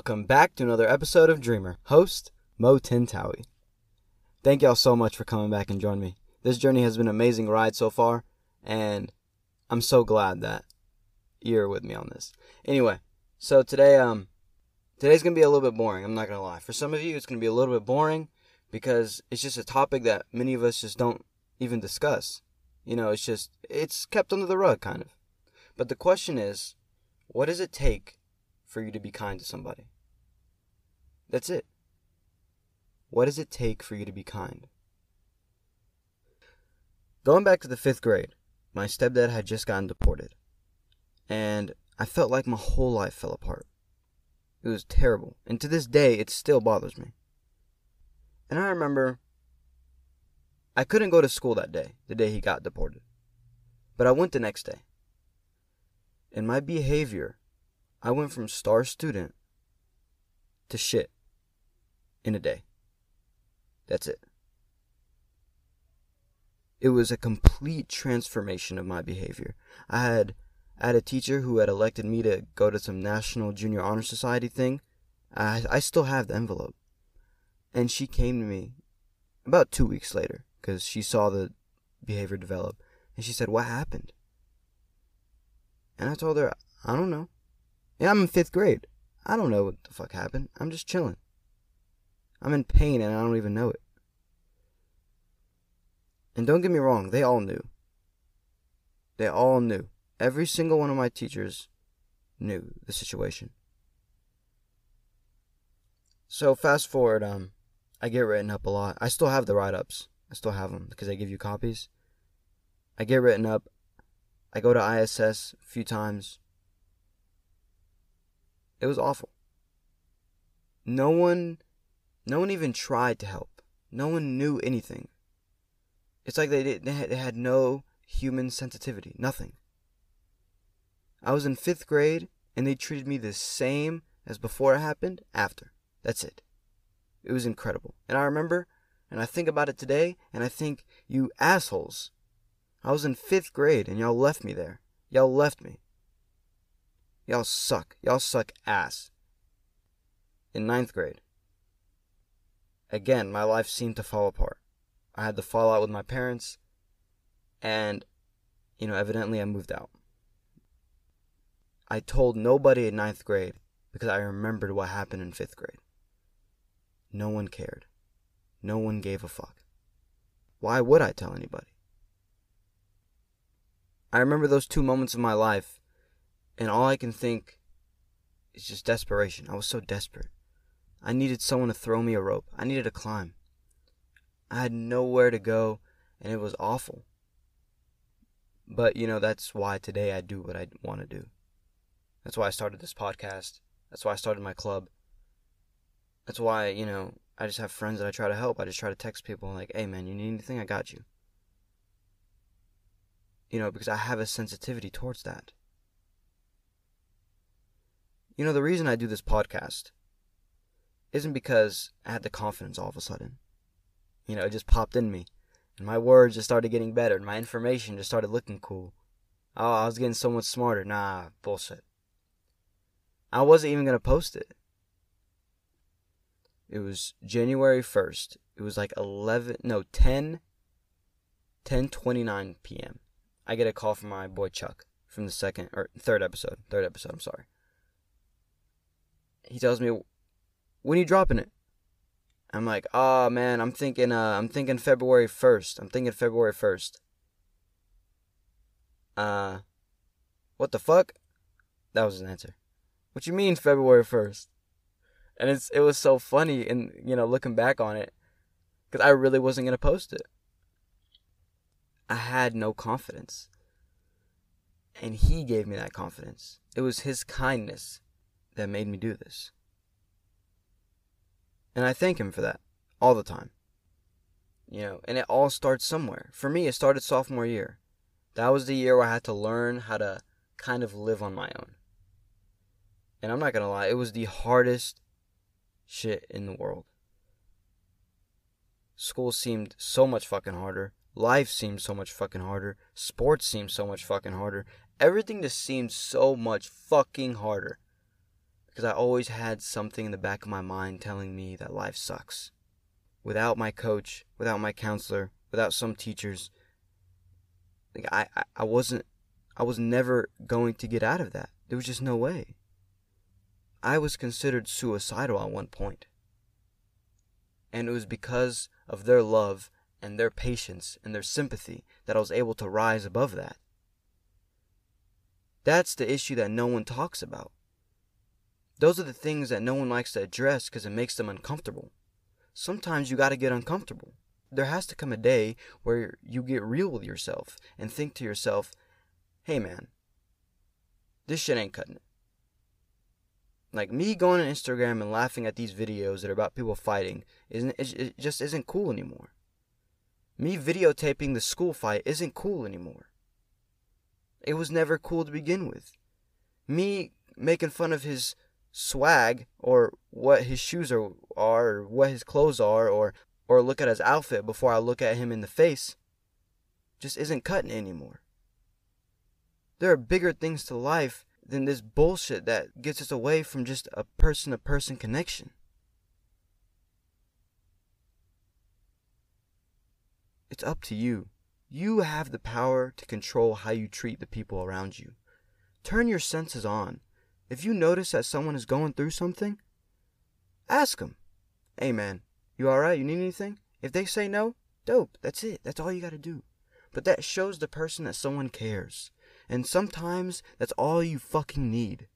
welcome back to another episode of Dreamer. Host Mo Tintawi. Thank y'all so much for coming back and joining me. This journey has been an amazing ride so far, and I'm so glad that you're with me on this. Anyway, so today, um, today's gonna be a little bit boring. I'm not gonna lie. For some of you, it's gonna be a little bit boring because it's just a topic that many of us just don't even discuss. You know, it's just it's kept under the rug, kind of. But the question is, what does it take for you to be kind to somebody? That's it. What does it take for you to be kind? Going back to the fifth grade, my stepdad had just gotten deported. And I felt like my whole life fell apart. It was terrible. And to this day, it still bothers me. And I remember I couldn't go to school that day, the day he got deported. But I went the next day. And my behavior, I went from star student to shit in a day. That's it. It was a complete transformation of my behavior. I had I had a teacher who had elected me to go to some National Junior Honor Society thing. I I still have the envelope. And she came to me about 2 weeks later cuz she saw the behavior develop and she said, "What happened?" And I told her, "I don't know. Yeah, I'm in 5th grade. I don't know what the fuck happened. I'm just chilling. I'm in pain and I don't even know it." And don't get me wrong, they all knew. They all knew. Every single one of my teachers knew the situation. So fast forward, um, I get written up a lot. I still have the write ups. I still have them because I give you copies. I get written up. I go to ISS a few times. It was awful. No one, no one even tried to help. No one knew anything. It's like they did, they had, they had no human sensitivity, nothing. I was in fifth grade and they treated me the same as before it happened, after. That's it. It was incredible. And I remember, and I think about it today, and I think, you assholes. I was in fifth grade and y'all left me there. Y'all left me. Y'all suck. Y'all suck ass. In ninth grade. Again, my life seemed to fall apart. I had the fallout with my parents, and, you know, evidently I moved out. I told nobody in ninth grade because I remembered what happened in fifth grade. No one cared. No one gave a fuck. Why would I tell anybody? I remember those two moments of my life, and all I can think is just desperation. I was so desperate. I needed someone to throw me a rope. I needed to climb. I had nowhere to go, and it was awful. But, you know, that's why today I do what I want to do. That's why I started this podcast. That's why I started my club. That's why, you know, I just have friends that I try to help. I just try to text people like, hey man, you need anything? I got you. You know, because I have a sensitivity towards that. You know, the reason I do this podcast isn't because I had the confidence all of a sudden. You know, it just popped in me. And my words just started getting better. And my information just started looking cool. Oh, I was getting so much smarter. Nah, bullshit. I wasn't even going to post it. It was January 1st. It was like 11, no, 10, 10.29 p.m. I get a call from my boy Chuck from the second, or third episode. Third episode, I'm sorry. He tells me, when you dropping it? I'm like, oh man, I'm thinking, uh, I'm thinking February 1st. I'm thinking February 1st. Uh, what the fuck? That was his answer. What you mean February 1st? And it's, it was so funny and, you know, looking back on it, because I really wasn't to post it. I had no confidence. And he gave me that confidence. It was his kindness that made me do this. And I thank him for that all the time. You know, and it all starts somewhere. For me, it started sophomore year. That was the year where I had to learn how to kind of live on my own. And I'm not going to lie, it was the hardest shit in the world. School seemed so much fucking harder. Life seemed so much fucking harder. Sports seemed so much fucking harder. Everything just seemed so much fucking harder. Because I always had something in the back of my mind telling me that life sucks. Without my coach, without my counselor, without some teachers, like I, I, I wasn't I was never going to get out of that. There was just no way. I was considered suicidal at one point. And it was because of their love and their patience and their sympathy that I was able to rise above that. That's the issue that no one talks about. Those are the things that no one likes to address because it makes them uncomfortable. Sometimes you got to get uncomfortable. There has to come a day where you get real with yourself and think to yourself, hey man, this shit ain't cutting it. Like me going on Instagram and laughing at these videos that are about people fighting isn't it just isn't cool anymore. Me videotaping the school fight isn't cool anymore. It was never cool to begin with. Me making fun of his swag or what his shoes are, are or what his clothes are or or look at his outfit before I look at him in the face just isn't cutting anymore. There are bigger things to life than this bullshit that gets us away from just a person to person connection. It's up to you. You have the power to control how you treat the people around you. Turn your senses on. If you notice that someone is going through something, ask them, Hey man, you alright? You need anything? If they say no, dope. That's it. That's all you gotta do. But that shows the person that someone cares. And sometimes that's all you fucking need.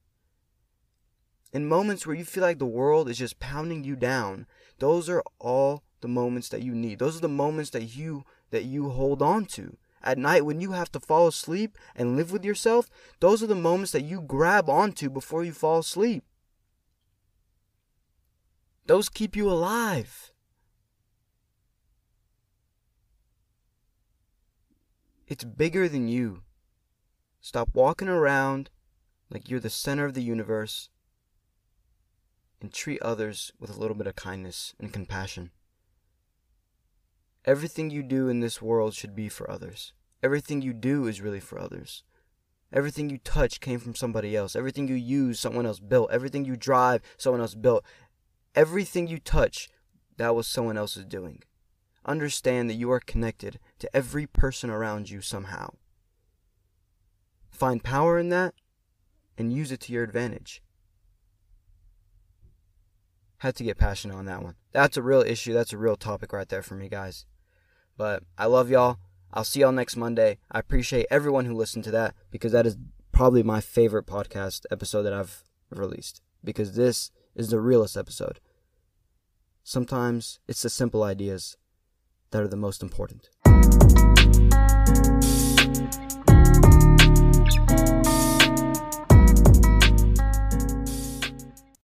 In moments where you feel like the world is just pounding you down, those are all the moments that you need. Those are the moments that you that you hold on to. At night when you have to fall asleep and live with yourself, those are the moments that you grab onto before you fall asleep. Those keep you alive. It's bigger than you. Stop walking around like you're the center of the universe and treat others with a little bit of kindness and compassion. Everything you do in this world should be for others. Everything you do is really for others. Everything you touch came from somebody else. Everything you use, someone else built. Everything you drive, someone else built. Everything you touch, that was someone else's doing. Understand that you are connected to every person around you somehow. Find power in that and use it to your advantage. Had to get passionate on that one. That's a real issue. That's a real topic right there for me, guys. But I love y'all. I'll see y'all next Monday. I appreciate everyone who listened to that because that is probably my favorite podcast episode that I've released because this is the realest episode. Sometimes it's the simple ideas that are the most important.